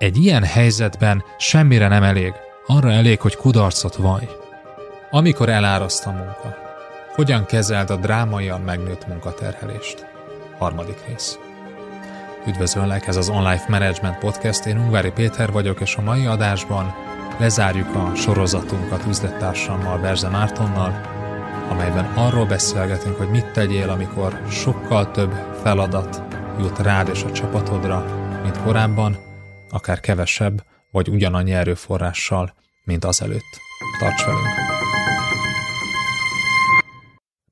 egy ilyen helyzetben semmire nem elég, arra elég, hogy kudarcot vaj. Amikor eláraszt a munka, hogyan kezeld a drámaian megnőtt munkaterhelést? Harmadik rész. Üdvözöllek, ez az Online Management Podcast, én Ungvári Péter vagyok, és a mai adásban lezárjuk a sorozatunkat üzlettársammal, Berze Mártonnal, amelyben arról beszélgetünk, hogy mit tegyél, amikor sokkal több feladat jut rád és a csapatodra, mint korábban, akár kevesebb, vagy ugyanannyi erőforrással, mint azelőtt. Tarts velünk!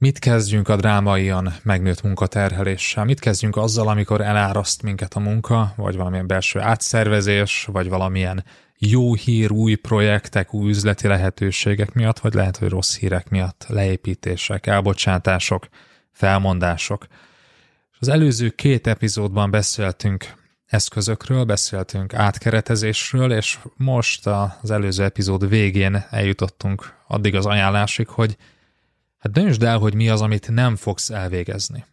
Mit kezdjünk a drámaian megnőtt munkaterheléssel? Mit kezdjünk azzal, amikor eláraszt minket a munka, vagy valamilyen belső átszervezés, vagy valamilyen jó hír, új projektek, új üzleti lehetőségek miatt, vagy lehet, hogy rossz hírek miatt, leépítések, elbocsátások, felmondások. Az előző két epizódban beszéltünk eszközökről, beszéltünk átkeretezésről, és most az előző epizód végén eljutottunk addig az ajánlásig, hogy hát döntsd el, hogy mi az, amit nem fogsz elvégezni.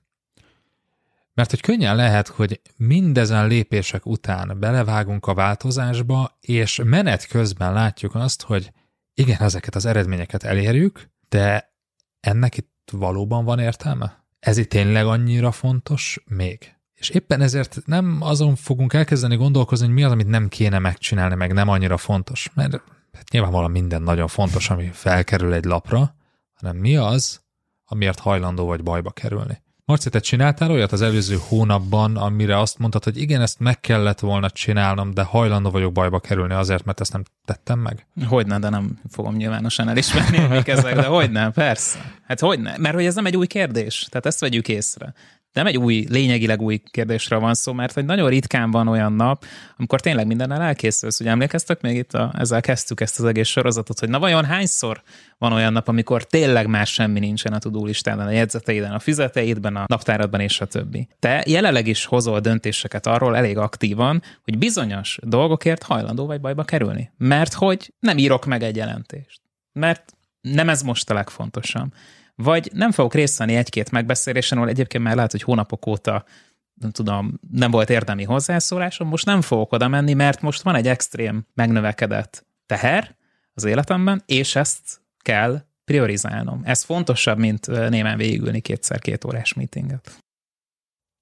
Mert hogy könnyen lehet, hogy mindezen lépések után belevágunk a változásba, és menet közben látjuk azt, hogy igen, ezeket az eredményeket elérjük, de ennek itt valóban van értelme? Ez itt tényleg annyira fontos még? És éppen ezért nem azon fogunk elkezdeni gondolkozni, hogy mi az, amit nem kéne megcsinálni, meg nem annyira fontos, mert hát nyilvánvalóan minden nagyon fontos, ami felkerül egy lapra, hanem mi az, amiért hajlandó vagy bajba kerülni. Marci, te csináltál olyat az előző hónapban, amire azt mondtad, hogy igen, ezt meg kellett volna csinálnom, de hajlandó vagyok bajba kerülni azért, mert ezt nem tettem meg? Hogyne, de nem fogom nyilvánosan elismerni, mik ezek, de hogyne, persze. Hát hogyne, mert hogy ez nem egy új kérdés, tehát ezt vegyük észre nem egy új, lényegileg új kérdésről van szó, mert hogy nagyon ritkán van olyan nap, amikor tényleg mindennel elkészülsz. Ugye emlékeztek még itt, a, ezzel kezdtük ezt az egész sorozatot, hogy na vajon hányszor van olyan nap, amikor tényleg más semmi nincsen a tudó listán, a jegyzeteiden, a fizeteidben, a naptáradban és a többi. Te jelenleg is hozol döntéseket arról elég aktívan, hogy bizonyos dolgokért hajlandó vagy bajba kerülni. Mert hogy nem írok meg egy jelentést. Mert nem ez most a legfontosabb vagy nem fogok részt venni egy-két megbeszélésen, ahol egyébként már lehet, hogy hónapok óta nem tudom, nem volt érdemi hozzászólásom, most nem fogok oda menni, mert most van egy extrém megnövekedett teher az életemben, és ezt kell priorizálnom. Ez fontosabb, mint némen végigülni kétszer két órás meetinget.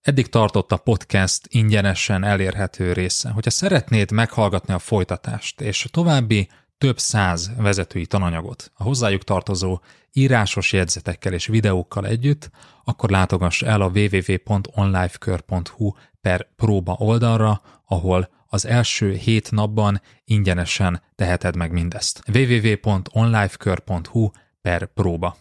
Eddig tartott a podcast ingyenesen elérhető része. Hogyha szeretnéd meghallgatni a folytatást és további több száz vezetői tananyagot a hozzájuk tartozó írásos jegyzetekkel és videókkal együtt, akkor látogass el a www.onlifekör.hu per próba oldalra, ahol az első hét napban ingyenesen teheted meg mindezt. www.onlifekör.hu per próba.